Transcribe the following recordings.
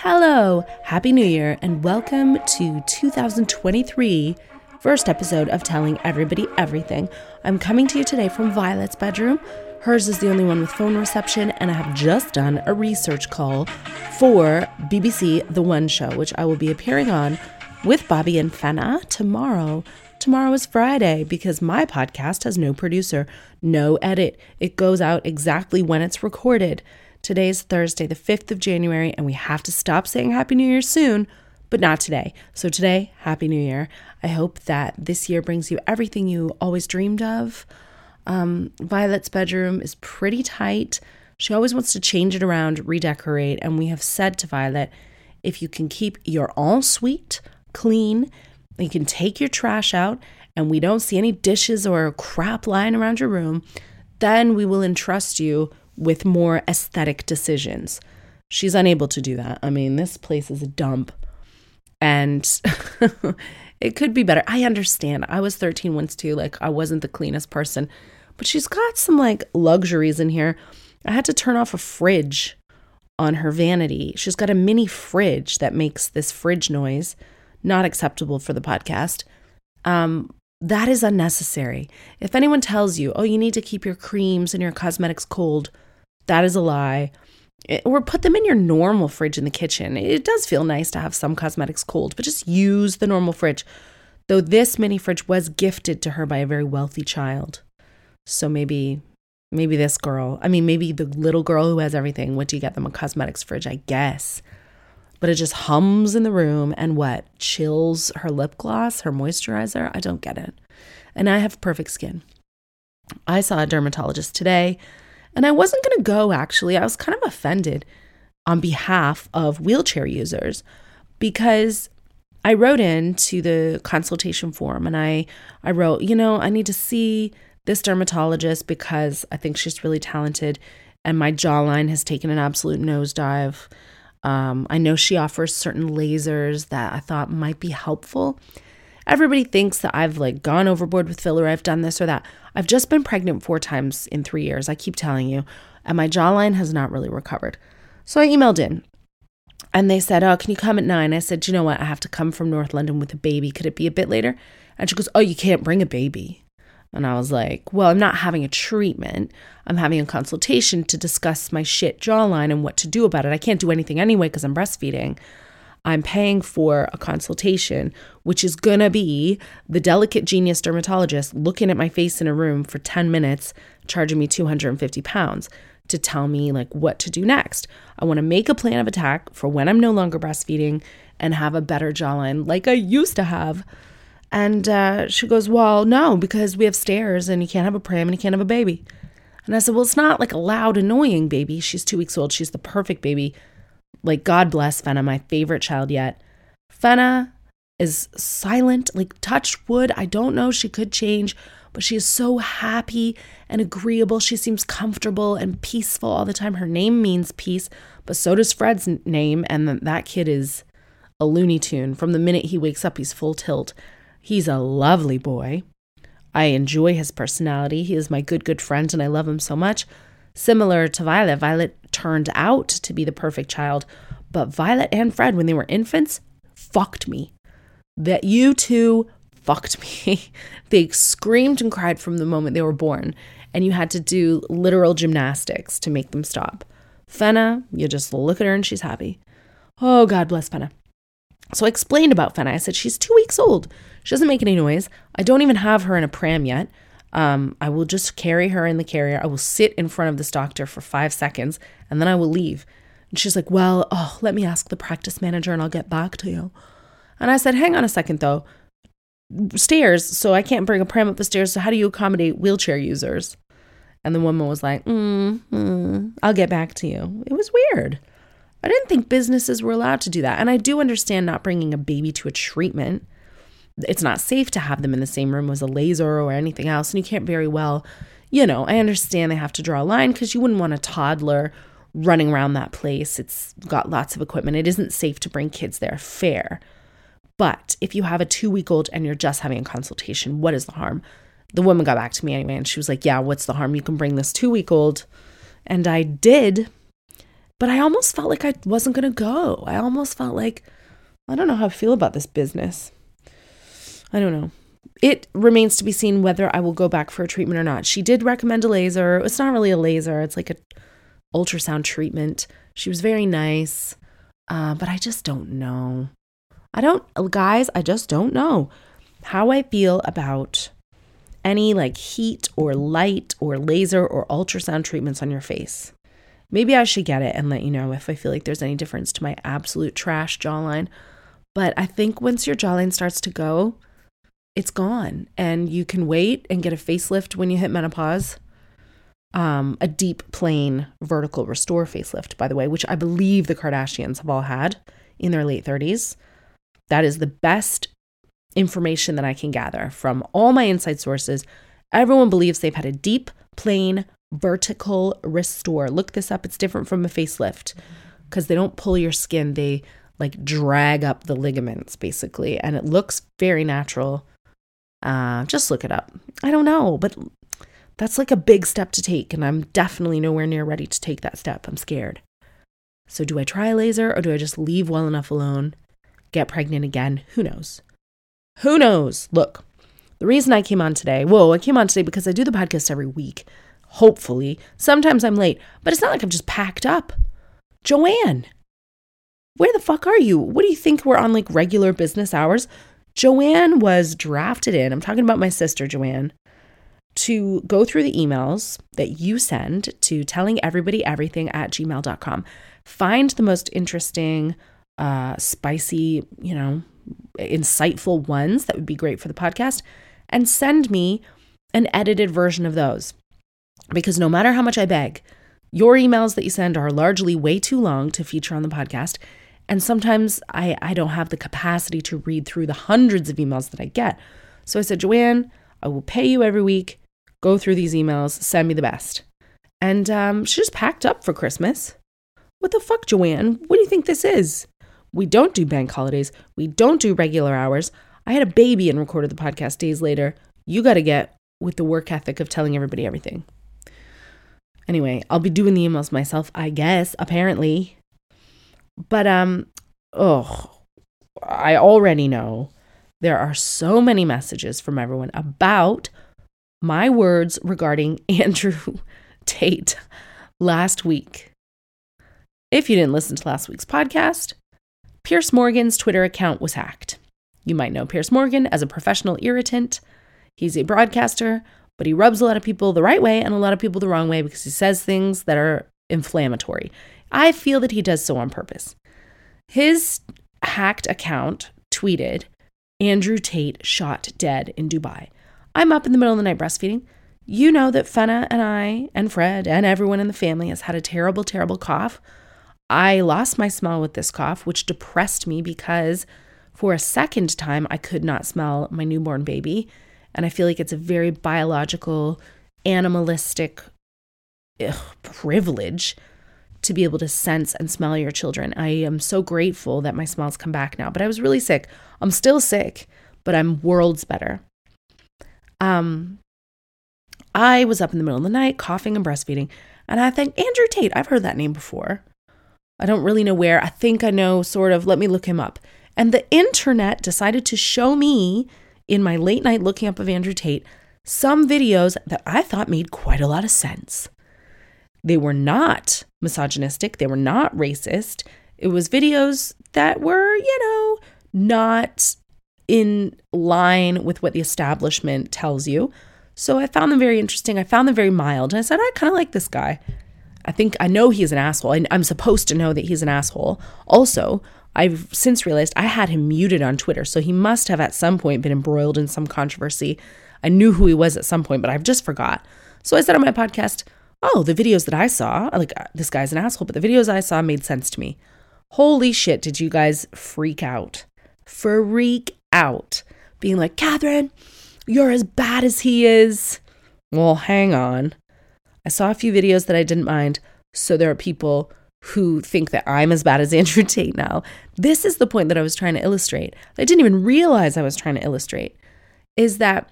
Hello, Happy New Year, and welcome to 2023 first episode of Telling Everybody Everything. I'm coming to you today from Violet's bedroom. Hers is the only one with phone reception, and I have just done a research call for BBC The One Show, which I will be appearing on with Bobby and Fenna tomorrow. Tomorrow is Friday because my podcast has no producer, no edit. It goes out exactly when it's recorded. Today is Thursday, the 5th of January, and we have to stop saying Happy New Year soon, but not today. So, today, Happy New Year. I hope that this year brings you everything you always dreamed of. Um, Violet's bedroom is pretty tight. She always wants to change it around, redecorate, and we have said to Violet if you can keep your ensuite clean, you can take your trash out, and we don't see any dishes or crap lying around your room, then we will entrust you with more aesthetic decisions. She's unable to do that. I mean, this place is a dump and it could be better. I understand. I was 13 once too. Like, I wasn't the cleanest person, but she's got some like luxuries in here. I had to turn off a fridge on her vanity. She's got a mini fridge that makes this fridge noise, not acceptable for the podcast. Um, that is unnecessary. If anyone tells you, oh, you need to keep your creams and your cosmetics cold, that is a lie. Or put them in your normal fridge in the kitchen. It does feel nice to have some cosmetics cold, but just use the normal fridge. Though this mini fridge was gifted to her by a very wealthy child. So maybe maybe this girl, I mean maybe the little girl who has everything, what do you get them a cosmetics fridge, I guess. But it just hums in the room and what? Chills her lip gloss, her moisturizer? I don't get it. And I have perfect skin. I saw a dermatologist today and I wasn't going to go, actually. I was kind of offended on behalf of wheelchair users because I wrote in to the consultation form and I, I wrote, you know, I need to see this dermatologist because I think she's really talented and my jawline has taken an absolute nosedive. Um, I know she offers certain lasers that I thought might be helpful. Everybody thinks that I've like gone overboard with filler, I've done this or that. I've just been pregnant four times in three years, I keep telling you, and my jawline has not really recovered. So I emailed in and they said, Oh, can you come at nine? I said, You know what? I have to come from North London with a baby. Could it be a bit later? And she goes, Oh, you can't bring a baby. And I was like, Well, I'm not having a treatment. I'm having a consultation to discuss my shit jawline and what to do about it. I can't do anything anyway because I'm breastfeeding. I'm paying for a consultation, which is gonna be the delicate genius dermatologist looking at my face in a room for 10 minutes, charging me 250 pounds to tell me like what to do next. I wanna make a plan of attack for when I'm no longer breastfeeding and have a better jawline like I used to have. And uh, she goes, Well, no, because we have stairs and you can't have a pram and you can't have a baby. And I said, Well, it's not like a loud, annoying baby. She's two weeks old. She's the perfect baby like, God bless Fenna, my favorite child yet. Fenna is silent, like, touch wood. I don't know. She could change, but she is so happy and agreeable. She seems comfortable and peaceful all the time. Her name means peace, but so does Fred's name. And that kid is a Looney Tune. From the minute he wakes up, he's full tilt. He's a lovely boy. I enjoy his personality. He is my good, good friend, and I love him so much. Similar to Violet, Violet turned out to be the perfect child, but Violet and Fred, when they were infants, fucked me. That you two fucked me. they screamed and cried from the moment they were born, and you had to do literal gymnastics to make them stop. Fenna, you just look at her and she's happy. Oh, God bless Fenna. So I explained about Fenna. I said, she's two weeks old. She doesn't make any noise. I don't even have her in a pram yet. Um, I will just carry her in the carrier. I will sit in front of this doctor for five seconds and then I will leave. And she's like, Well, oh, let me ask the practice manager and I'll get back to you. And I said, Hang on a second though. Stairs, so I can't bring a pram up the stairs. So how do you accommodate wheelchair users? And the woman was like, mm, mm, I'll get back to you. It was weird. I didn't think businesses were allowed to do that. And I do understand not bringing a baby to a treatment. It's not safe to have them in the same room as a laser or anything else. And you can't very well, you know, I understand they have to draw a line because you wouldn't want a toddler running around that place. It's got lots of equipment. It isn't safe to bring kids there. Fair. But if you have a two week old and you're just having a consultation, what is the harm? The woman got back to me anyway and she was like, Yeah, what's the harm? You can bring this two week old. And I did. But I almost felt like I wasn't going to go. I almost felt like, I don't know how I feel about this business. I don't know. It remains to be seen whether I will go back for a treatment or not. She did recommend a laser. It's not really a laser, it's like a ultrasound treatment. She was very nice, uh, but I just don't know. I don't, guys, I just don't know how I feel about any like heat or light or laser or ultrasound treatments on your face. Maybe I should get it and let you know if I feel like there's any difference to my absolute trash jawline. But I think once your jawline starts to go, it's gone and you can wait and get a facelift when you hit menopause um, a deep plane vertical restore facelift, by the way, which I believe the Kardashians have all had in their late 30s. That is the best information that I can gather from all my inside sources. Everyone believes they've had a deep plane vertical restore. Look this up, it's different from a facelift because they don't pull your skin, they like drag up the ligaments basically, and it looks very natural. Uh, just look it up. I don't know, but that's like a big step to take, and I'm definitely nowhere near ready to take that step. I'm scared. So, do I try a laser or do I just leave well enough alone, get pregnant again? Who knows? Who knows? Look, the reason I came on today, whoa, I came on today because I do the podcast every week. Hopefully. Sometimes I'm late, but it's not like I'm just packed up. Joanne, where the fuck are you? What do you think we're on like regular business hours? Joanne was drafted in. I'm talking about my sister, Joanne to go through the emails that you send to telling everybody everything at gmail.com. Find the most interesting, uh, spicy, you know, insightful ones that would be great for the podcast and send me an edited version of those. Because no matter how much I beg, your emails that you send are largely way too long to feature on the podcast. And sometimes I, I don't have the capacity to read through the hundreds of emails that I get. So I said, Joanne, I will pay you every week go through these emails, send me the best. And um, she just packed up for Christmas. What the fuck, Joanne? What do you think this is? We don't do bank holidays. We don't do regular hours. I had a baby and recorded the podcast days later. You got to get with the work ethic of telling everybody everything. Anyway, I'll be doing the emails myself, I guess, apparently. But, um, oh, I already know there are so many messages from everyone about my words regarding Andrew Tate last week. If you didn't listen to last week's podcast, Piers Morgan's Twitter account was hacked. You might know Pierce Morgan as a professional irritant. He's a broadcaster, but he rubs a lot of people the right way and a lot of people the wrong way because he says things that are inflammatory. I feel that he does so on purpose. His hacked account tweeted Andrew Tate shot dead in Dubai. I'm up in the middle of the night breastfeeding. You know that Fenna and I and Fred and everyone in the family has had a terrible, terrible cough. I lost my smell with this cough, which depressed me because for a second time I could not smell my newborn baby. And I feel like it's a very biological, animalistic ugh, privilege to be able to sense and smell your children. I am so grateful that my smells come back now, but I was really sick. I'm still sick, but I'm worlds better. Um, I was up in the middle of the night coughing and breastfeeding, and I think Andrew Tate, I've heard that name before. I don't really know where. I think I know sort of. Let me look him up. And the internet decided to show me in my late night looking up of Andrew Tate some videos that I thought made quite a lot of sense. They were not misogynistic, they were not racist. It was videos that were, you know, not in line with what the establishment tells you. So I found them very interesting. I found them very mild. And I said, I kind of like this guy. I think I know he's an asshole. And I'm supposed to know that he's an asshole. Also, I've since realized I had him muted on Twitter. So he must have at some point been embroiled in some controversy. I knew who he was at some point, but I've just forgot. So I said on my podcast, oh, the videos that I saw, like uh, this guy's an asshole, but the videos I saw made sense to me. Holy shit, did you guys freak out? Freak out. Being like, Katherine, you're as bad as he is. Well, hang on. I saw a few videos that I didn't mind. So there are people who think that I'm as bad as Andrew Tate now. This is the point that I was trying to illustrate. I didn't even realize I was trying to illustrate is that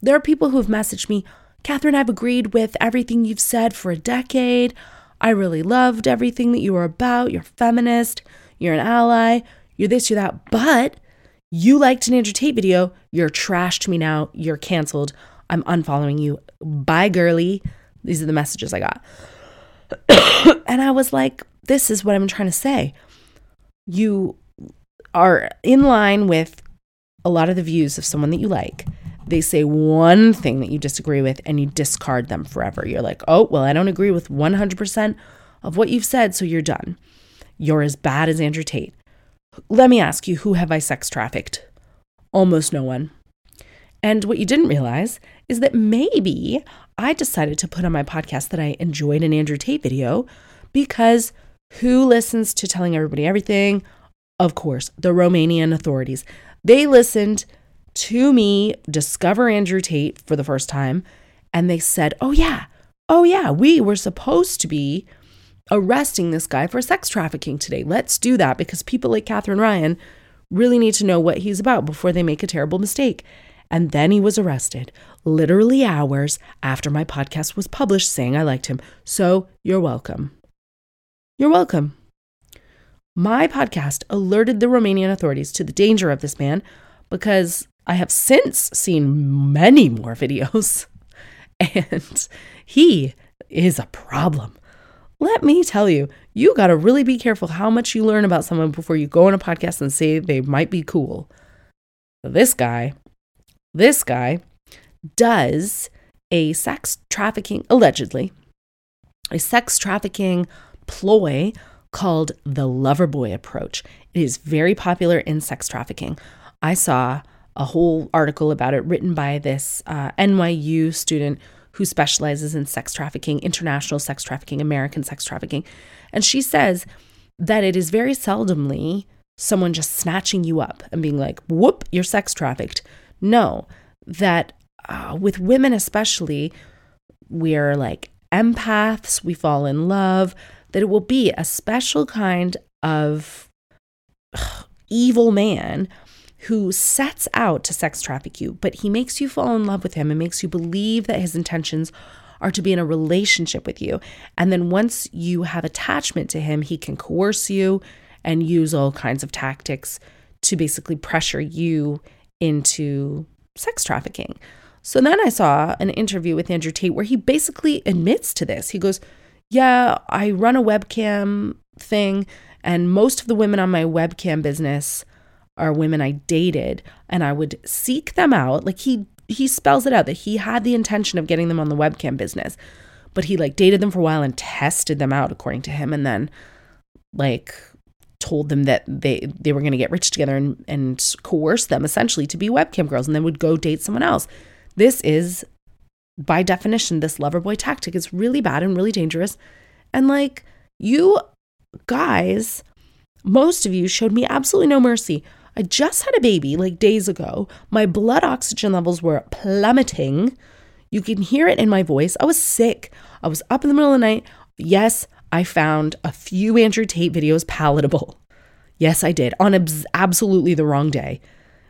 there are people who have messaged me, Katherine, I've agreed with everything you've said for a decade. I really loved everything that you were about. You're feminist, you're an ally, you're this, you're that. But you liked an Andrew Tate video. You're trash to me now. You're canceled. I'm unfollowing you. Bye, girly. These are the messages I got. and I was like, this is what I'm trying to say. You are in line with a lot of the views of someone that you like. They say one thing that you disagree with and you discard them forever. You're like, oh, well, I don't agree with 100% of what you've said, so you're done. You're as bad as Andrew Tate. Let me ask you, who have I sex trafficked? Almost no one. And what you didn't realize is that maybe I decided to put on my podcast that I enjoyed an Andrew Tate video because who listens to telling everybody everything? Of course, the Romanian authorities. They listened to me discover Andrew Tate for the first time and they said, Oh, yeah, oh, yeah, we were supposed to be arresting this guy for sex trafficking today. Let's do that because people like Katherine Ryan really need to know what he's about before they make a terrible mistake. And then he was arrested, literally hours after my podcast was published saying I liked him. So you're welcome. You're welcome. My podcast alerted the Romanian authorities to the danger of this man because I have since seen many more videos and he is a problem. Let me tell you, you got to really be careful how much you learn about someone before you go on a podcast and say they might be cool. This guy, this guy does a sex trafficking, allegedly, a sex trafficking ploy called the lover boy approach. It is very popular in sex trafficking. I saw a whole article about it written by this uh, NYU student who specializes in sex trafficking, international sex trafficking, American sex trafficking. And she says that it is very seldomly someone just snatching you up and being like, whoop, you're sex trafficked. No, that uh, with women especially, we're like empaths, we fall in love, that it will be a special kind of ugh, evil man who sets out to sex traffic you, but he makes you fall in love with him and makes you believe that his intentions are to be in a relationship with you. And then once you have attachment to him, he can coerce you and use all kinds of tactics to basically pressure you into sex trafficking. So then I saw an interview with Andrew Tate where he basically admits to this. He goes, Yeah, I run a webcam thing, and most of the women on my webcam business are women I dated and I would seek them out. Like he he spells it out that he had the intention of getting them on the webcam business, but he like dated them for a while and tested them out according to him and then like told them that they they were going to get rich together and and coerce them essentially to be webcam girls and then would go date someone else. This is by definition this lover boy tactic is really bad and really dangerous. And like you guys, most of you showed me absolutely no mercy. I just had a baby like days ago. My blood oxygen levels were plummeting. You can hear it in my voice. I was sick. I was up in the middle of the night. Yes, I found a few Andrew Tate videos palatable. Yes, I did on abs- absolutely the wrong day.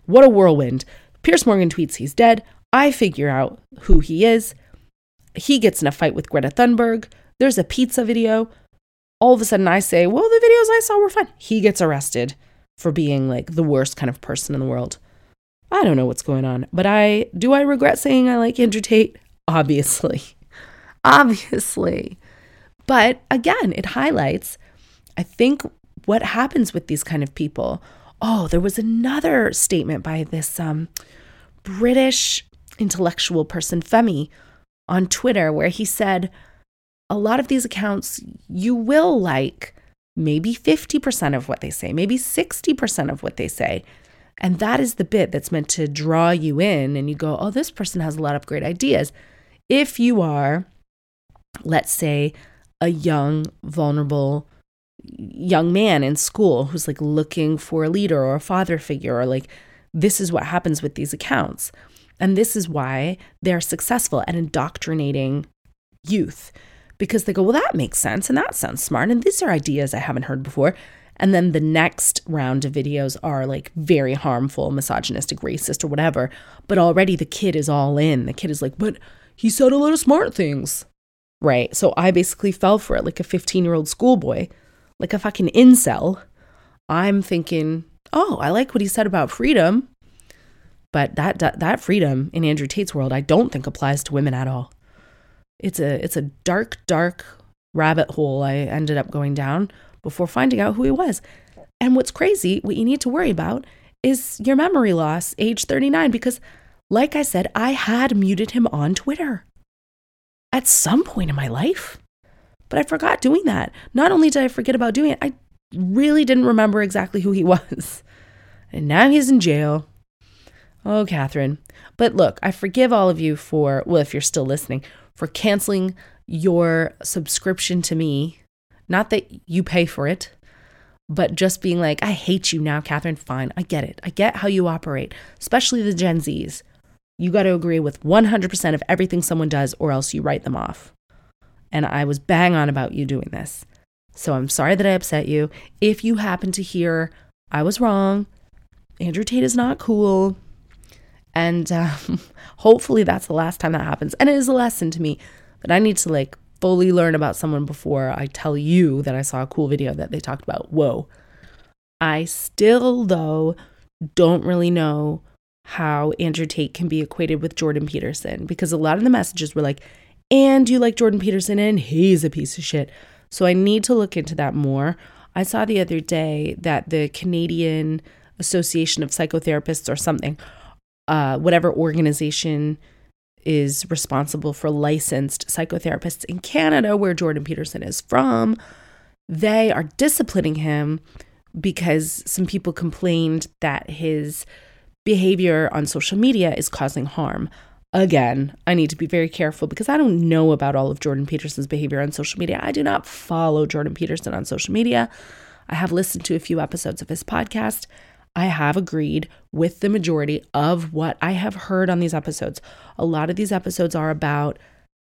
What a whirlwind. Piers Morgan tweets he's dead. I figure out who he is. He gets in a fight with Greta Thunberg. There's a pizza video. All of a sudden, I say, Well, the videos I saw were fine. He gets arrested for being like the worst kind of person in the world. I don't know what's going on, but I do I regret saying I like Andrew Tate? Obviously. Obviously. But again, it highlights I think what happens with these kind of people. Oh, there was another statement by this um, British intellectual person, Femi, on Twitter, where he said, a lot of these accounts you will like maybe 50% of what they say, maybe 60% of what they say. And that is the bit that's meant to draw you in and you go, oh, this person has a lot of great ideas. if you are, let's say, a young, vulnerable young man in school who's like looking for a leader or a father figure, or like, this is what happens with these accounts. And this is why they're successful at indoctrinating youth because they go, well, that makes sense and that sounds smart. And these are ideas I haven't heard before. And then the next round of videos are like very harmful, misogynistic, racist, or whatever. But already the kid is all in. The kid is like, but he said a lot of smart things. Right. So I basically fell for it like a 15 year old schoolboy, like a fucking incel. I'm thinking, oh, I like what he said about freedom. But that, that, that freedom in Andrew Tate's world, I don't think applies to women at all. It's a it's a dark, dark rabbit hole I ended up going down before finding out who he was. And what's crazy, what you need to worry about is your memory loss, age 39, because like I said, I had muted him on Twitter at some point in my life. But I forgot doing that. Not only did I forget about doing it, I really didn't remember exactly who he was. And now he's in jail. Oh, Katherine. But look, I forgive all of you for, well, if you're still listening, for canceling your subscription to me not that you pay for it, but just being like, I hate you now, Katherine. Fine. I get it. I get how you operate, especially the Gen Zs. You got to agree with 100% of everything someone does, or else you write them off. And I was bang on about you doing this. So I'm sorry that I upset you. If you happen to hear I was wrong, Andrew Tate is not cool, and um, hopefully that's the last time that happens. And it is a lesson to me that I need to like fully learn about someone before I tell you that I saw a cool video that they talked about. Whoa. I still, though, don't really know how Andrew Tate can be equated with Jordan Peterson because a lot of the messages were like, and you like Jordan Peterson and he's a piece of shit. So I need to look into that more. I saw the other day that the Canadian Association of Psychotherapists or something, uh, whatever organization is responsible for licensed psychotherapists in Canada, where Jordan Peterson is from. They are disciplining him because some people complained that his behavior on social media is causing harm. Again, I need to be very careful because I don't know about all of Jordan Peterson's behavior on social media. I do not follow Jordan Peterson on social media. I have listened to a few episodes of his podcast. I have agreed with the majority of what I have heard on these episodes. A lot of these episodes are about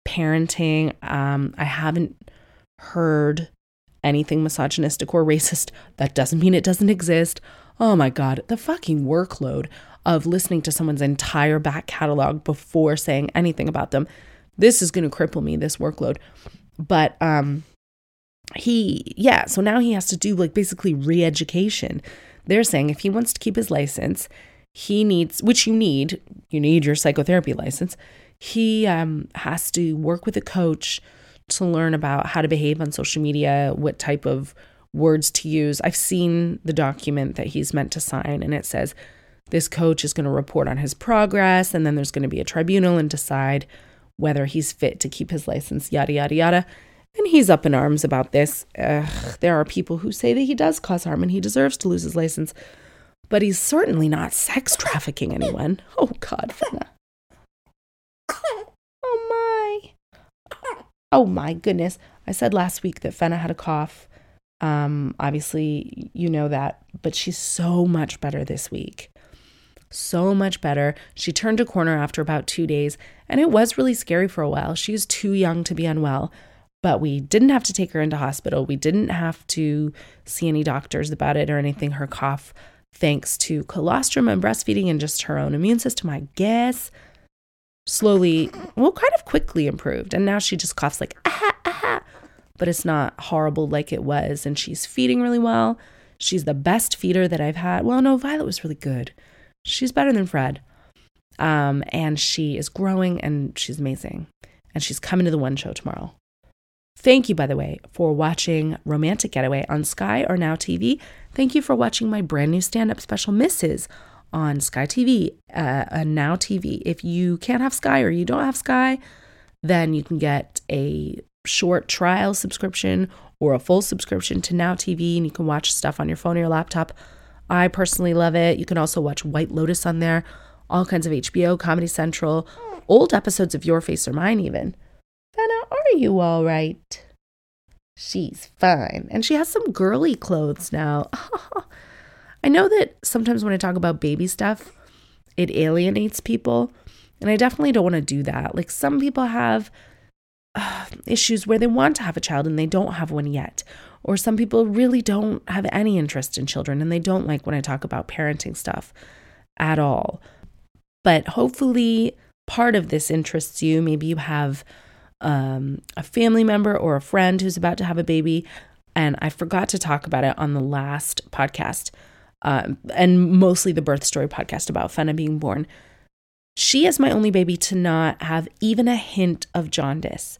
parenting. Um, I haven't heard anything misogynistic or racist. That doesn't mean it doesn't exist. Oh my God, the fucking workload of listening to someone's entire back catalog before saying anything about them. This is going to cripple me, this workload. But um, he, yeah, so now he has to do like basically re education they're saying if he wants to keep his license, he needs, which you need, you need your psychotherapy license. He um, has to work with a coach to learn about how to behave on social media, what type of words to use. I've seen the document that he's meant to sign, and it says this coach is going to report on his progress, and then there's going to be a tribunal and decide whether he's fit to keep his license, yada, yada, yada. And he's up in arms about this. Ugh, there are people who say that he does cause harm and he deserves to lose his license, but he's certainly not sex trafficking anyone. Oh, God, Fenna. Oh, my. Oh, my goodness. I said last week that Fenna had a cough. Um, obviously, you know that, but she's so much better this week. So much better. She turned a corner after about two days, and it was really scary for a while. She was too young to be unwell but we didn't have to take her into hospital. We didn't have to see any doctors about it or anything. Her cough, thanks to colostrum and breastfeeding and just her own immune system, I guess, slowly, well, kind of quickly improved. And now she just coughs like, ah, ah, but it's not horrible like it was. And she's feeding really well. She's the best feeder that I've had. Well, no, Violet was really good. She's better than Fred. Um, and she is growing and she's amazing. And she's coming to the one show tomorrow. Thank you, by the way, for watching Romantic Getaway on Sky or Now TV. Thank you for watching my brand new stand up special, Missus, on Sky TV uh, Now TV. If you can't have Sky or you don't have Sky, then you can get a short trial subscription or a full subscription to Now TV and you can watch stuff on your phone or your laptop. I personally love it. You can also watch White Lotus on there, all kinds of HBO, Comedy Central, old episodes of Your Face or Mine, even. Are you all right? She's fine. And she has some girly clothes now. I know that sometimes when I talk about baby stuff, it alienates people. And I definitely don't want to do that. Like some people have uh, issues where they want to have a child and they don't have one yet. Or some people really don't have any interest in children and they don't like when I talk about parenting stuff at all. But hopefully, part of this interests you. Maybe you have um, a family member or a friend who's about to have a baby. And I forgot to talk about it on the last podcast, uh, and mostly the birth story podcast about Fenna being born. She is my only baby to not have even a hint of jaundice.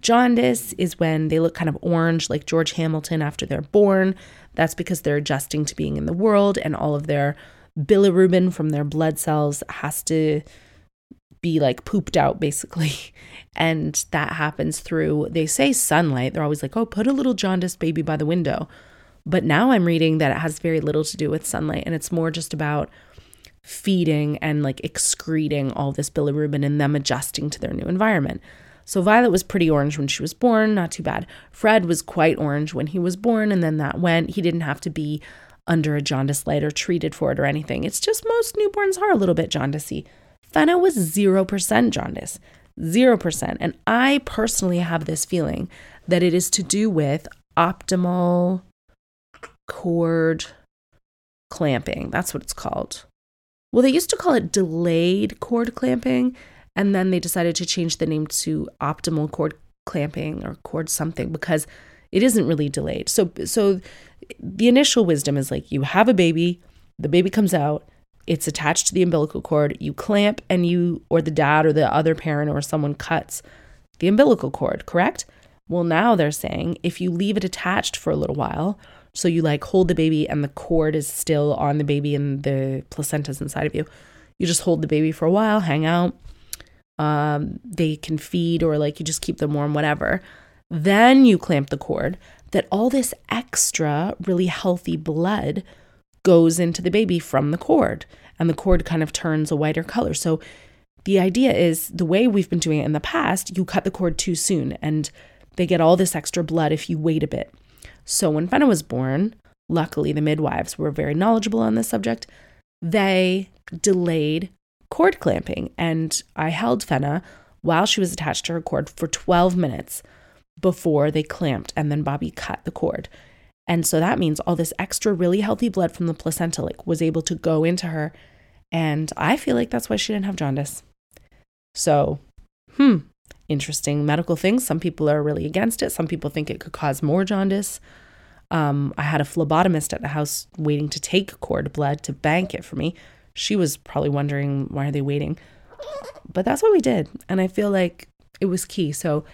Jaundice is when they look kind of orange, like George Hamilton after they're born. That's because they're adjusting to being in the world, and all of their bilirubin from their blood cells has to be like pooped out, basically. And that happens through, they say sunlight. They're always like, oh, put a little jaundiced baby by the window. But now I'm reading that it has very little to do with sunlight, and it's more just about feeding and like excreting all this bilirubin and them adjusting to their new environment. So Violet was pretty orange when she was born, not too bad. Fred was quite orange when he was born, and then that went. He didn't have to be under a jaundice light or treated for it or anything. It's just most newborns are a little bit jaundicey. Fenna was 0% jaundice, 0%. And I personally have this feeling that it is to do with optimal cord clamping. That's what it's called. Well, they used to call it delayed cord clamping, and then they decided to change the name to optimal cord clamping or cord something because it isn't really delayed. So so the initial wisdom is like you have a baby, the baby comes out, it's attached to the umbilical cord, you clamp and you or the dad or the other parent or someone cuts the umbilical cord, correct? Well, now they're saying if you leave it attached for a little while, so you like hold the baby and the cord is still on the baby and the placenta's inside of you. You just hold the baby for a while, hang out. Um, they can feed or like you just keep them warm, whatever. Then you clamp the cord. That all this extra, really healthy blood goes into the baby from the cord, and the cord kind of turns a whiter color. So the idea is the way we've been doing it in the past, you cut the cord too soon, and they get all this extra blood if you wait a bit. So when Fenna was born, luckily the midwives were very knowledgeable on this subject. They delayed cord clamping, and I held Fenna while she was attached to her cord for 12 minutes before they clamped, and then Bobby cut the cord. And so that means all this extra really healthy blood from the placenta like was able to go into her. And I feel like that's why she didn't have jaundice. So, hmm, interesting medical things. Some people are really against it. Some people think it could cause more jaundice. Um, I had a phlebotomist at the house waiting to take cord blood to bank it for me. She was probably wondering why are they waiting, but that's what we did, and I feel like it was key. So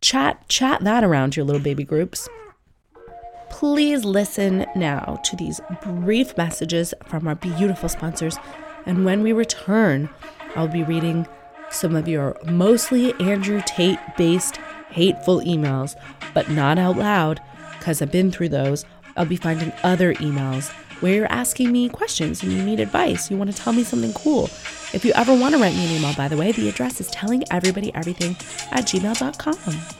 chat chat that around your little baby groups. Please listen now to these brief messages from our beautiful sponsors, and when we return, I'll be reading some of your mostly Andrew Tate based hateful emails, but not out loud, because I've been through those. I'll be finding other emails where you're asking me questions and you need advice. You want to tell me something cool. If you ever want to write me an email, by the way, the address is tellingeverybodyeverything at gmail.com.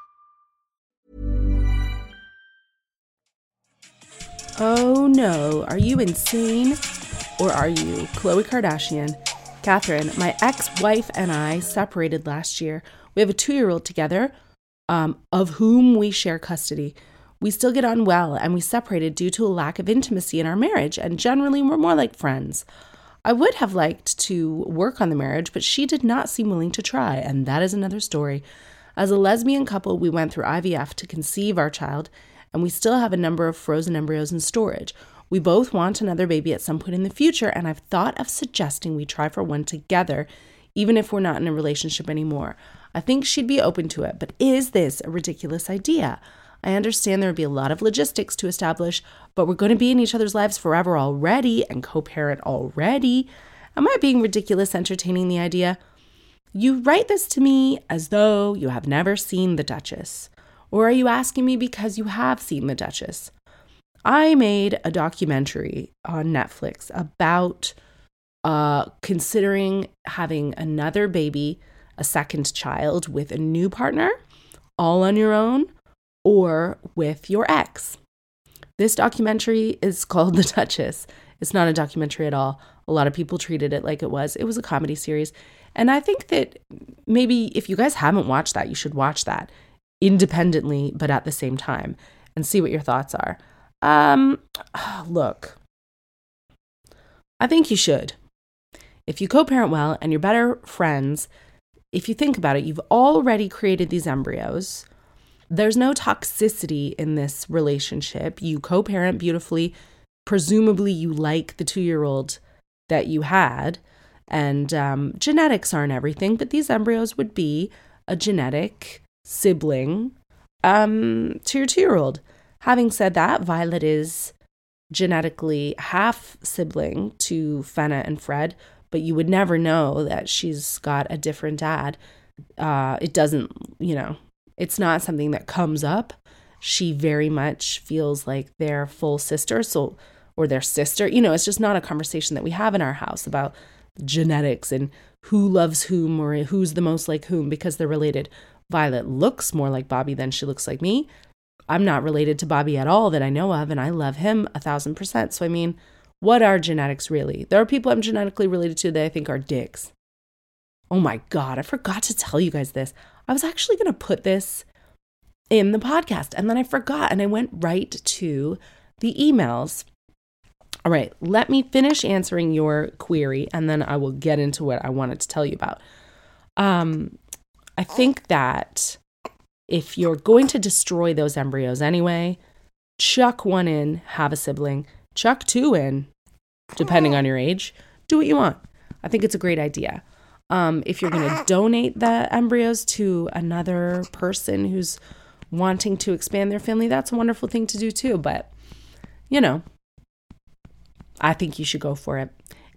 Oh no, are you insane? Or are you Khloe Kardashian? Katherine, my ex wife, and I separated last year. We have a two year old together, um, of whom we share custody. We still get on well, and we separated due to a lack of intimacy in our marriage, and generally we're more like friends. I would have liked to work on the marriage, but she did not seem willing to try, and that is another story. As a lesbian couple, we went through IVF to conceive our child, and we still have a number of frozen embryos in storage. We both want another baby at some point in the future, and I've thought of suggesting we try for one together, even if we're not in a relationship anymore. I think she'd be open to it, but is this a ridiculous idea? I understand there would be a lot of logistics to establish, but we're going to be in each other's lives forever already and co parent already. Am I being ridiculous entertaining the idea? You write this to me as though you have never seen The Duchess. Or are you asking me because you have seen The Duchess? I made a documentary on Netflix about uh, considering having another baby, a second child with a new partner, all on your own, or with your ex. This documentary is called The Duchess. It's not a documentary at all. A lot of people treated it like it was. It was a comedy series. And I think that maybe if you guys haven't watched that, you should watch that independently, but at the same time and see what your thoughts are. Um, look, I think you should. If you co parent well and you're better friends, if you think about it, you've already created these embryos. There's no toxicity in this relationship. You co parent beautifully. Presumably, you like the two year old that you had. And um, genetics aren't everything, but these embryos would be a genetic sibling um, to your two year old. Having said that, Violet is genetically half sibling to Fenna and Fred, but you would never know that she's got a different dad. Uh, it doesn't, you know, it's not something that comes up. She very much feels like their full sister, so or their sister. You know, it's just not a conversation that we have in our house about genetics and who loves whom or who's the most like whom because they're related. Violet looks more like Bobby than she looks like me. I'm not related to Bobby at all that I know of, and I love him a thousand percent. So, I mean, what are genetics really? There are people I'm genetically related to that I think are dicks. Oh my God, I forgot to tell you guys this. I was actually going to put this in the podcast, and then I forgot, and I went right to the emails. All right, let me finish answering your query, and then I will get into what I wanted to tell you about. Um, I think that if you're going to destroy those embryos anyway, chuck one in, have a sibling, chuck two in, depending on your age, do what you want. I think it's a great idea. Um, if you're going to donate the embryos to another person who's wanting to expand their family, that's a wonderful thing to do too. But, you know, I think you should go for it.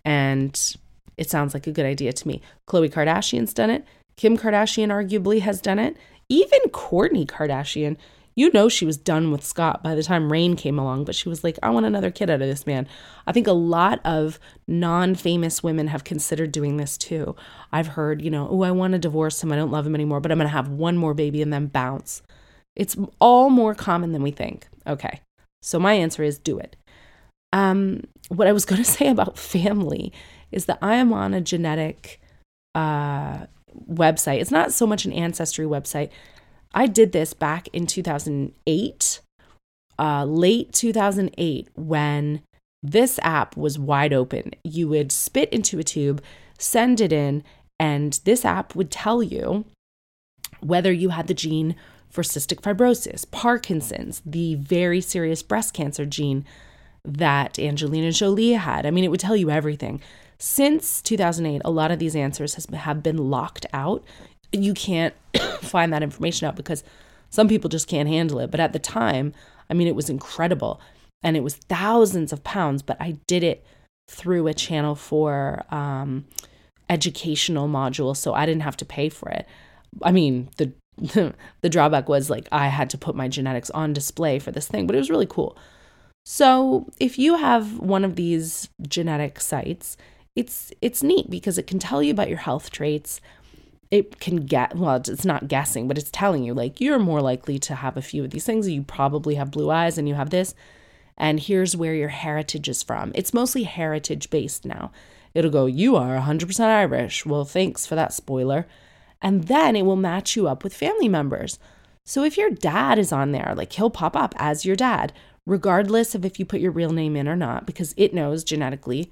And it sounds like a good idea to me. Khloe Kardashian's done it. Kim Kardashian arguably has done it. Even Kourtney Kardashian, you know, she was done with Scott by the time Reign came along, but she was like, I want another kid out of this man. I think a lot of non famous women have considered doing this too. I've heard, you know, oh, I want to divorce him. I don't love him anymore, but I'm going to have one more baby and then bounce. It's all more common than we think. Okay. So my answer is do it. Um, what I was going to say about family is that I am on a genetic uh, website. It's not so much an ancestry website. I did this back in 2008, uh, late 2008, when this app was wide open. You would spit into a tube, send it in, and this app would tell you whether you had the gene for cystic fibrosis, Parkinson's, the very serious breast cancer gene that Angelina Jolie had. I mean, it would tell you everything. Since 2008, a lot of these answers has, have been locked out. You can't find that information out because some people just can't handle it. But at the time, I mean, it was incredible and it was thousands of pounds, but I did it through a channel for um, educational module, so I didn't have to pay for it. I mean, the the drawback was like I had to put my genetics on display for this thing, but it was really cool. So, if you have one of these genetic sites, it's it's neat because it can tell you about your health traits. It can get well, it's not guessing, but it's telling you like you're more likely to have a few of these things. You probably have blue eyes and you have this. And here's where your heritage is from. It's mostly heritage based now. It'll go, You are 100% Irish. Well, thanks for that spoiler. And then it will match you up with family members. So if your dad is on there, like he'll pop up as your dad, regardless of if you put your real name in or not, because it knows genetically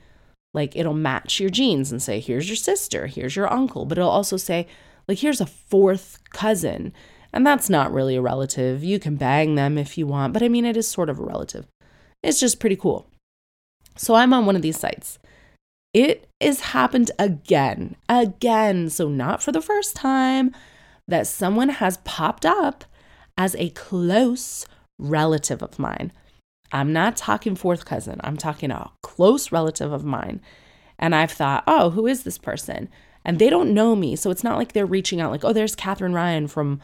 like it'll match your genes and say, here's your sister, here's your uncle, but it'll also say, like, here's a fourth cousin. And that's not really a relative. You can bang them if you want, but I mean, it is sort of a relative. It's just pretty cool. So I'm on one of these sites. It has happened again, again. So, not for the first time, that someone has popped up as a close relative of mine. I'm not talking fourth cousin, I'm talking a close relative of mine. And I've thought, oh, who is this person? And they don't know me. So it's not like they're reaching out, like, oh, there's Katherine Ryan from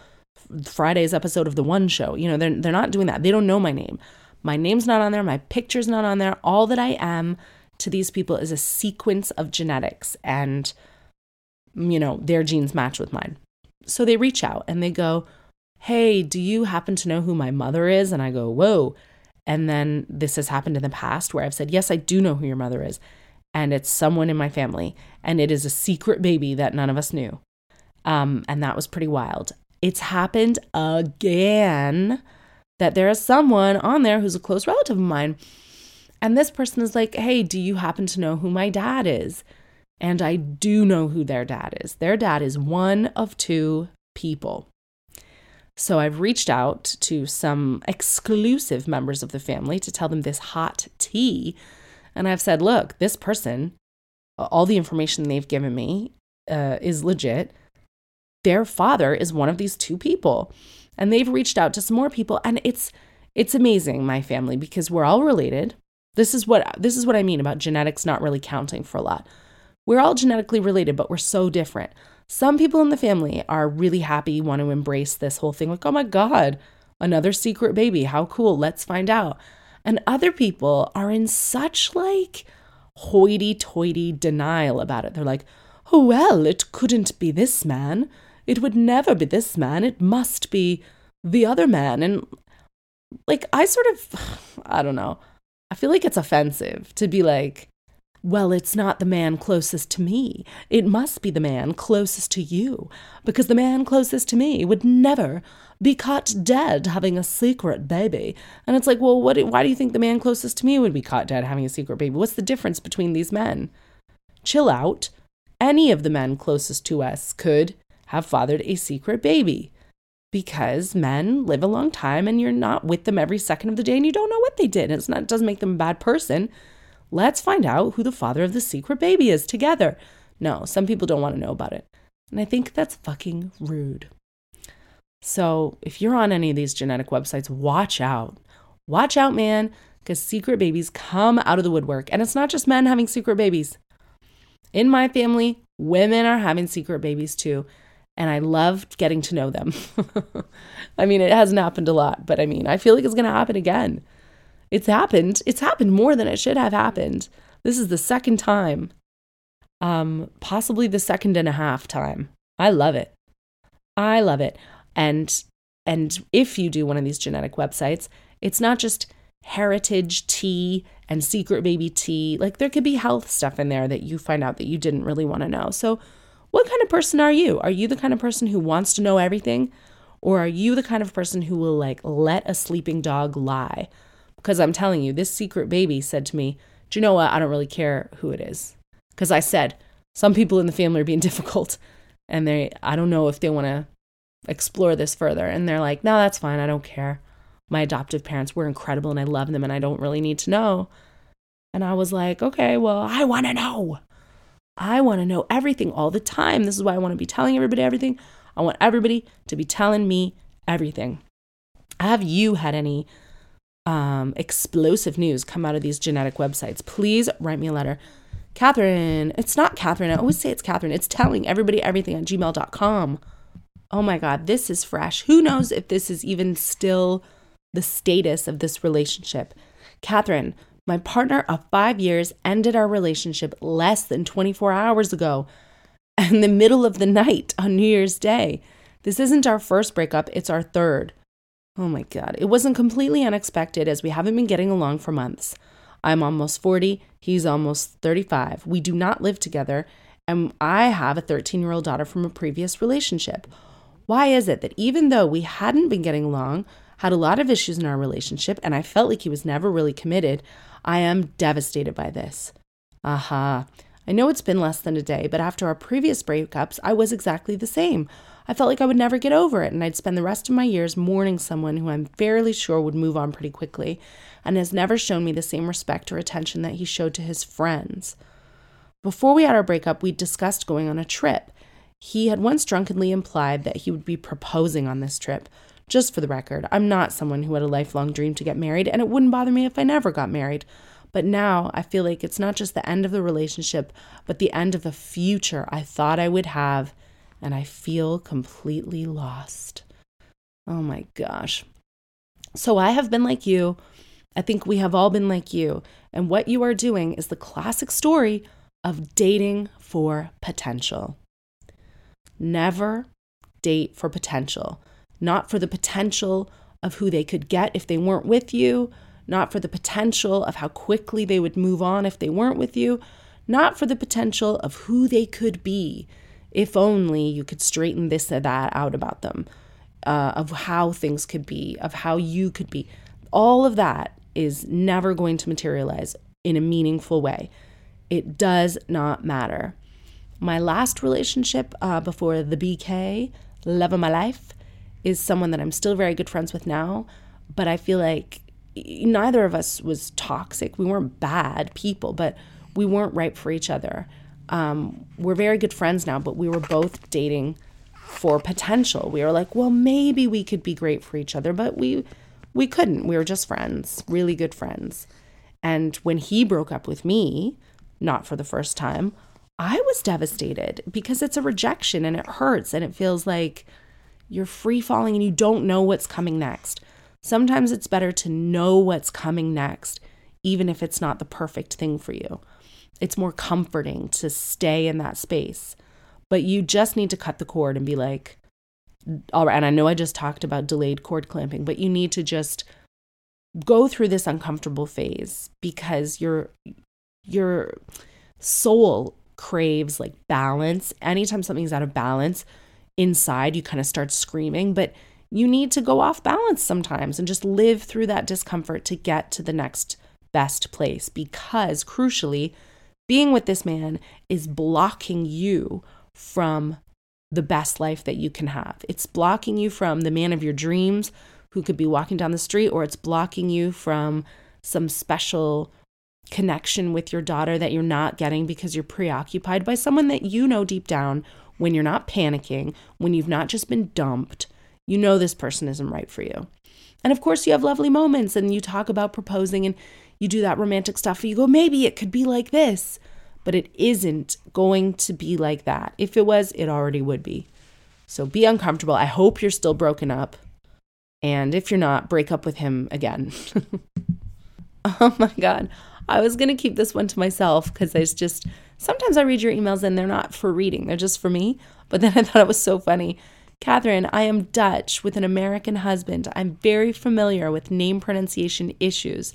Friday's episode of The One Show. You know, they're, they're not doing that. They don't know my name. My name's not on there. My picture's not on there. All that I am to these people is a sequence of genetics and, you know, their genes match with mine. So they reach out and they go, Hey, do you happen to know who my mother is? And I go, Whoa. And then this has happened in the past where I've said, Yes, I do know who your mother is. And it's someone in my family. And it is a secret baby that none of us knew. Um, and that was pretty wild. It's happened again that there is someone on there who's a close relative of mine. And this person is like, Hey, do you happen to know who my dad is? And I do know who their dad is. Their dad is one of two people. So I've reached out to some exclusive members of the family to tell them this hot tea. And I've said, look, this person, all the information they've given me uh, is legit. Their father is one of these two people. And they've reached out to some more people. And it's it's amazing, my family, because we're all related. This is what this is what I mean about genetics not really counting for a lot. We're all genetically related, but we're so different. Some people in the family are really happy, want to embrace this whole thing, like, oh my God, another secret baby. How cool. Let's find out. And other people are in such like hoity toity denial about it. They're like, oh, well, it couldn't be this man. It would never be this man. It must be the other man. And like, I sort of, I don't know. I feel like it's offensive to be like, well, it's not the man closest to me. It must be the man closest to you, because the man closest to me would never be caught dead having a secret baby. And it's like, well, what, why do you think the man closest to me would be caught dead having a secret baby? What's the difference between these men? Chill out. Any of the men closest to us could have fathered a secret baby because men live a long time and you're not with them every second of the day and you don't know what they did. It's not, it doesn't make them a bad person. Let's find out who the father of the secret baby is together. No, some people don't want to know about it. And I think that's fucking rude. So if you're on any of these genetic websites, watch out. Watch out, man, because secret babies come out of the woodwork. And it's not just men having secret babies. In my family, women are having secret babies too. And I love getting to know them. I mean, it hasn't happened a lot, but I mean, I feel like it's going to happen again. It's happened. It's happened more than it should have happened. This is the second time. Um, possibly the second and a half time. I love it. I love it. And and if you do one of these genetic websites, it's not just heritage tea and secret baby tea. Like there could be health stuff in there that you find out that you didn't really want to know. So, what kind of person are you? Are you the kind of person who wants to know everything? Or are you the kind of person who will like let a sleeping dog lie? Because I'm telling you, this secret baby said to me, Do you know what? I don't really care who it is. Because I said, Some people in the family are being difficult. And they, I don't know if they want to explore this further. And they're like, No, that's fine. I don't care. My adoptive parents were incredible and I love them and I don't really need to know. And I was like, Okay, well, I want to know. I want to know everything all the time. This is why I want to be telling everybody everything. I want everybody to be telling me everything. Have you had any um, explosive news come out of these genetic websites, please write me a letter. Katherine, it's not Katherine. I always say it's Katherine. It's telling everybody everything at gmail.com. Oh my God, this is fresh. Who knows if this is even still the status of this relationship? Katherine, my partner of five years ended our relationship less than 24 hours ago in the middle of the night on New Year's Day. This isn't our first breakup, it's our third. Oh my God. It wasn't completely unexpected as we haven't been getting along for months. I'm almost 40, he's almost 35. We do not live together, and I have a 13 year old daughter from a previous relationship. Why is it that even though we hadn't been getting along, had a lot of issues in our relationship, and I felt like he was never really committed, I am devastated by this? Aha. I know it's been less than a day, but after our previous breakups, I was exactly the same. I felt like I would never get over it, and I'd spend the rest of my years mourning someone who I'm fairly sure would move on pretty quickly and has never shown me the same respect or attention that he showed to his friends. Before we had our breakup, we discussed going on a trip. He had once drunkenly implied that he would be proposing on this trip. Just for the record, I'm not someone who had a lifelong dream to get married, and it wouldn't bother me if I never got married. But now I feel like it's not just the end of the relationship, but the end of the future I thought I would have, and I feel completely lost. Oh my gosh. So I have been like you. I think we have all been like you. And what you are doing is the classic story of dating for potential. Never date for potential, not for the potential of who they could get if they weren't with you, not for the potential of how quickly they would move on if they weren't with you, not for the potential of who they could be if only you could straighten this or that out about them, uh, of how things could be, of how you could be. All of that is never going to materialize in a meaningful way. It does not matter. My last relationship uh, before the BK, love of my life, is someone that I'm still very good friends with now, but I feel like neither of us was toxic. We weren't bad people, but we weren't right for each other. Um, we're very good friends now, but we were both dating for potential. We were like, well, maybe we could be great for each other, but we we couldn't. We were just friends, really good friends. And when he broke up with me, not for the first time, I was devastated because it's a rejection and it hurts and it feels like you're free falling and you don't know what's coming next. Sometimes it's better to know what's coming next, even if it's not the perfect thing for you. It's more comforting to stay in that space. But you just need to cut the cord and be like, all right. And I know I just talked about delayed cord clamping, but you need to just go through this uncomfortable phase because your your soul craves like balance. Anytime something's out of balance inside, you kind of start screaming, but you need to go off balance sometimes and just live through that discomfort to get to the next best place because crucially, being with this man is blocking you from the best life that you can have. It's blocking you from the man of your dreams who could be walking down the street, or it's blocking you from some special connection with your daughter that you're not getting because you're preoccupied by someone that you know deep down when you're not panicking, when you've not just been dumped, you know this person isn't right for you. And of course, you have lovely moments and you talk about proposing and you do that romantic stuff. And you go, maybe it could be like this but it isn't going to be like that. If it was, it already would be. So be uncomfortable. I hope you're still broken up. And if you're not, break up with him again. oh my God. I was going to keep this one to myself because it's just sometimes I read your emails and they're not for reading, they're just for me. But then I thought it was so funny. Katherine, I am Dutch with an American husband. I'm very familiar with name pronunciation issues.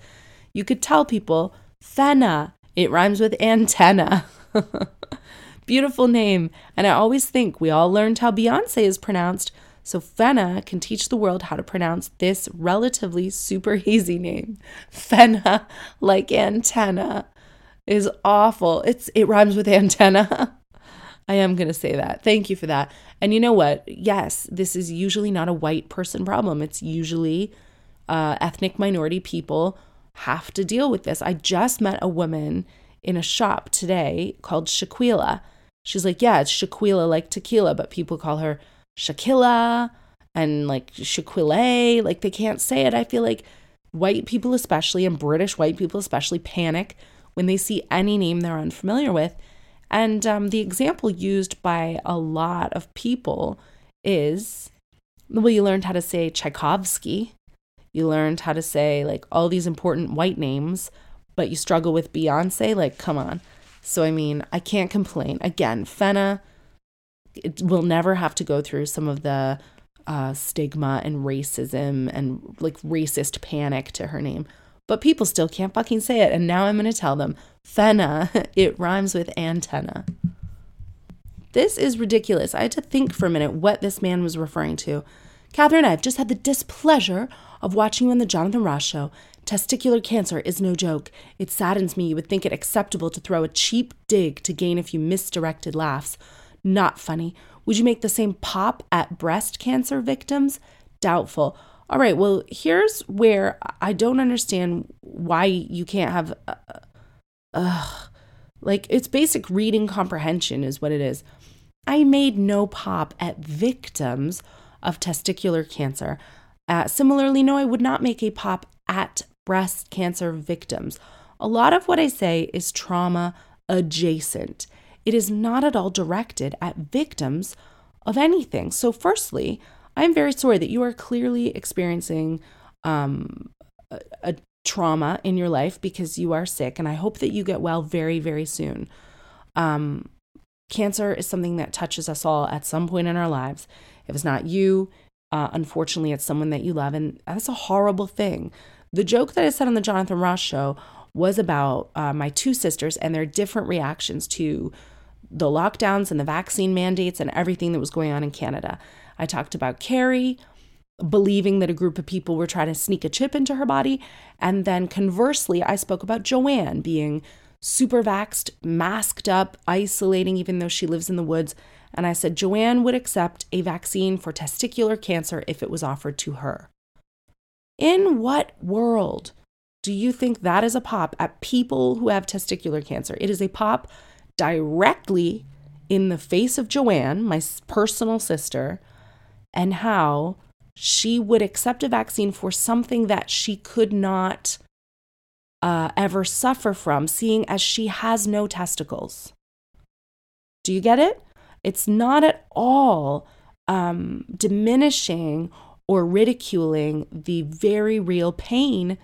You could tell people Fenna it rhymes with antenna. Beautiful name. And I always think we all learned how Beyonce is pronounced, so Fenna can teach the world how to pronounce this relatively super easy name. Fenna, like antenna, is awful. It's it rhymes with antenna. I am going to say that. Thank you for that. And you know what? Yes, this is usually not a white person problem. It's usually uh, ethnic minority people have to deal with this. I just met a woman in a shop today called Shaquila. She's like, yeah, it's Shaquila like tequila, but people call her Shakila and like Shaquille. Like they can't say it. I feel like white people, especially, and British white people, especially, panic when they see any name they're unfamiliar with. And um, the example used by a lot of people is well, you learned how to say Tchaikovsky, you learned how to say like all these important white names, but you struggle with Beyonce. Like, come on. So, I mean, I can't complain. Again, Fenna it will never have to go through some of the uh, stigma and racism and like racist panic to her name. But people still can't fucking say it. And now I'm going to tell them Fenna, it rhymes with antenna. This is ridiculous. I had to think for a minute what this man was referring to. Katherine, I've just had the displeasure of watching you on the Jonathan Ross show. Testicular cancer is no joke. It saddens me you would think it acceptable to throw a cheap dig to gain a few misdirected laughs. Not funny. Would you make the same pop at breast cancer victims? Doubtful. All right, well, here's where I don't understand why you can't have. Uh, like, it's basic reading comprehension, is what it is. I made no pop at victims of testicular cancer. Uh, similarly, no, I would not make a pop at breast cancer victims. A lot of what I say is trauma adjacent. It is not at all directed at victims of anything. So, firstly, I'm very sorry that you are clearly experiencing um, a, a trauma in your life because you are sick, and I hope that you get well very, very soon. Um, cancer is something that touches us all at some point in our lives. If it's not you, uh, unfortunately, it's someone that you love, and that's a horrible thing. The joke that I said on the Jonathan Ross show was about uh, my two sisters and their different reactions to the lockdowns and the vaccine mandates and everything that was going on in Canada. I talked about Carrie believing that a group of people were trying to sneak a chip into her body. And then conversely, I spoke about Joanne being super vaxxed, masked up, isolating, even though she lives in the woods. And I said Joanne would accept a vaccine for testicular cancer if it was offered to her. In what world do you think that is a pop at people who have testicular cancer? It is a pop directly in the face of Joanne, my personal sister, and how she would accept a vaccine for something that she could not uh, ever suffer from, seeing as she has no testicles. Do you get it? It's not at all um, diminishing or ridiculing the very real pain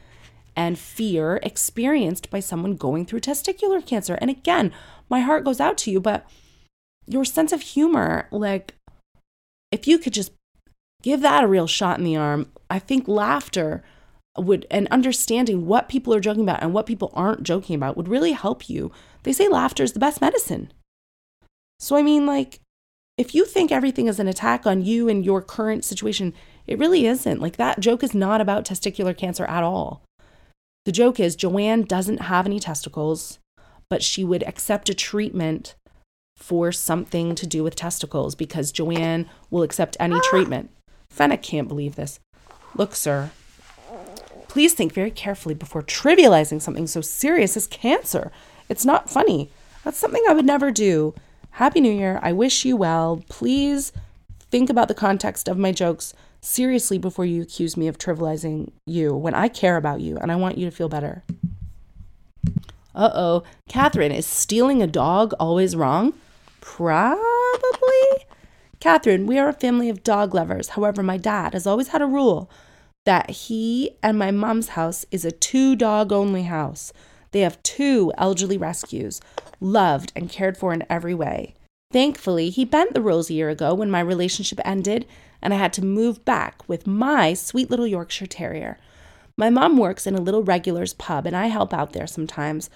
and fear experienced by someone going through testicular cancer. And again, my heart goes out to you, but your sense of humor, like, if you could just give that a real shot in the arm, I think laughter would and understanding what people are joking about and what people aren't joking about would really help you. They say laughter is the best medicine. So, I mean, like, if you think everything is an attack on you and your current situation, it really isn't. Like, that joke is not about testicular cancer at all. The joke is Joanne doesn't have any testicles but she would accept a treatment for something to do with testicles because Joanne will accept any ah. treatment. Fennec can't believe this. Look, sir, please think very carefully before trivializing something so serious as cancer. It's not funny. That's something I would never do. Happy New Year. I wish you well. Please think about the context of my jokes seriously before you accuse me of trivializing you when I care about you and I want you to feel better. Uh oh, Katherine, is stealing a dog always wrong? Probably. Katherine, we are a family of dog lovers. However, my dad has always had a rule that he and my mom's house is a two dog only house. They have two elderly rescues, loved and cared for in every way. Thankfully, he bent the rules a year ago when my relationship ended and I had to move back with my sweet little Yorkshire Terrier. My mom works in a little regulars pub and I help out there sometimes.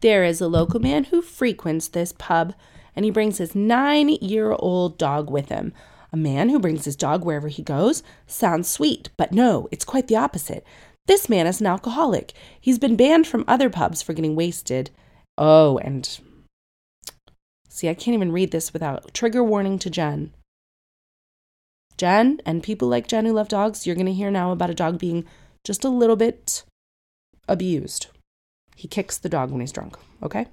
There is a local man who frequents this pub and he brings his nine year old dog with him. A man who brings his dog wherever he goes sounds sweet, but no, it's quite the opposite. This man is an alcoholic. He's been banned from other pubs for getting wasted. Oh, and see, I can't even read this without trigger warning to Jen. Jen and people like Jen who love dogs, you're going to hear now about a dog being just a little bit abused. He kicks the dog when he's drunk, okay?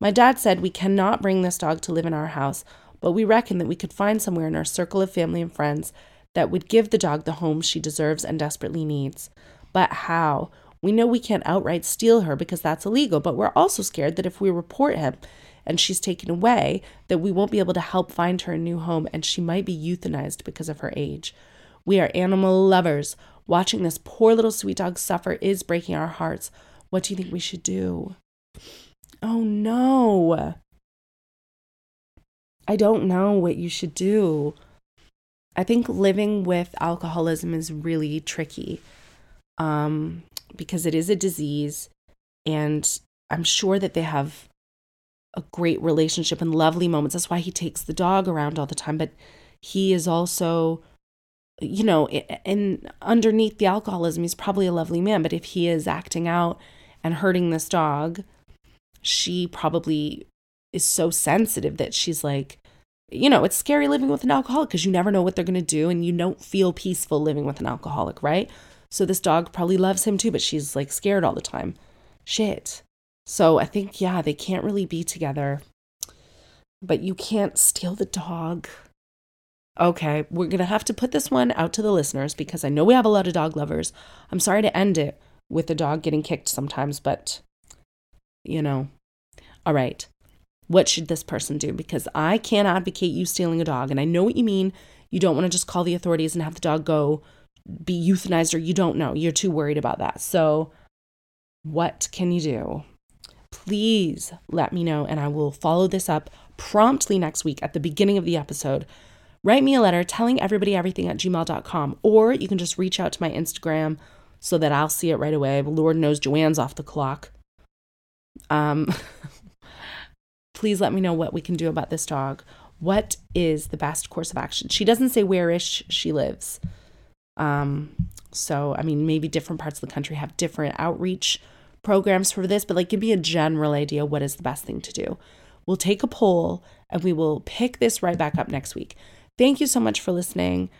My dad said we cannot bring this dog to live in our house, but we reckon that we could find somewhere in our circle of family and friends that would give the dog the home she deserves and desperately needs. But how? We know we can't outright steal her because that's illegal, but we're also scared that if we report him and she's taken away, that we won't be able to help find her a new home and she might be euthanized because of her age. We are animal lovers. Watching this poor little sweet dog suffer is breaking our hearts. What do you think we should do? Oh no. I don't know what you should do. I think living with alcoholism is really tricky um, because it is a disease. And I'm sure that they have a great relationship and lovely moments. That's why he takes the dog around all the time. But he is also you know, and underneath the alcoholism, he's probably a lovely man. But if he is acting out and hurting this dog, she probably is so sensitive that she's like you know, it's scary living with an alcoholic because you never know what they're going to do and you don't feel peaceful living with an alcoholic, right? So this dog probably loves him too, but she's like scared all the time. Shit. So I think, yeah, they can't really be together. But you can't steal the dog. Okay, we're going to have to put this one out to the listeners because I know we have a lot of dog lovers. I'm sorry to end it with the dog getting kicked sometimes, but you know. All right. What should this person do? Because I can't advocate you stealing a dog. And I know what you mean. You don't want to just call the authorities and have the dog go be euthanized, or you don't know. You're too worried about that. So, what can you do? Please let me know, and I will follow this up promptly next week at the beginning of the episode write me a letter telling everybody everything at gmail.com, or you can just reach out to my Instagram so that I'll see it right away. Lord knows Joanne's off the clock. Um, please let me know what we can do about this dog. What is the best course of action? She doesn't say where ish she lives. Um, so I mean, maybe different parts of the country have different outreach programs for this, but like give me a general idea what is the best thing to do. We'll take a poll and we will pick this right back up next week. Thank you so much for listening.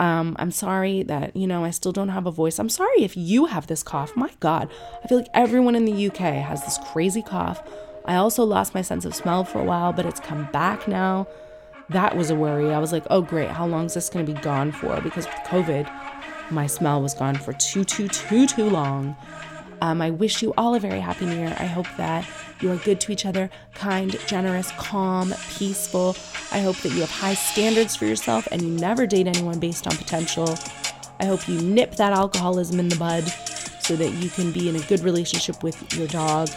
Um, I'm sorry that, you know, I still don't have a voice. I'm sorry if you have this cough. My God, I feel like everyone in the UK has this crazy cough. I also lost my sense of smell for a while, but it's come back now. That was a worry. I was like, oh, great. How long is this going to be gone for? Because with COVID, my smell was gone for too, too, too, too long. Um, I wish you all a very happy new year. I hope that you are good to each other, kind, generous, calm, peaceful. I hope that you have high standards for yourself and you never date anyone based on potential. I hope you nip that alcoholism in the bud so that you can be in a good relationship with your dog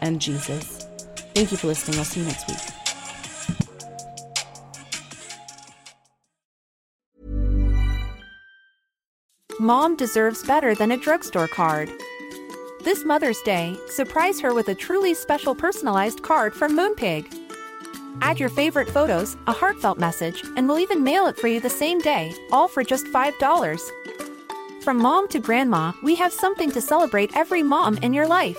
and Jesus. Thank you for listening. I'll see you next week. Mom deserves better than a drugstore card. This Mother's Day, surprise her with a truly special personalized card from Moonpig. Add your favorite photos, a heartfelt message, and we'll even mail it for you the same day, all for just $5. From mom to grandma, we have something to celebrate every mom in your life.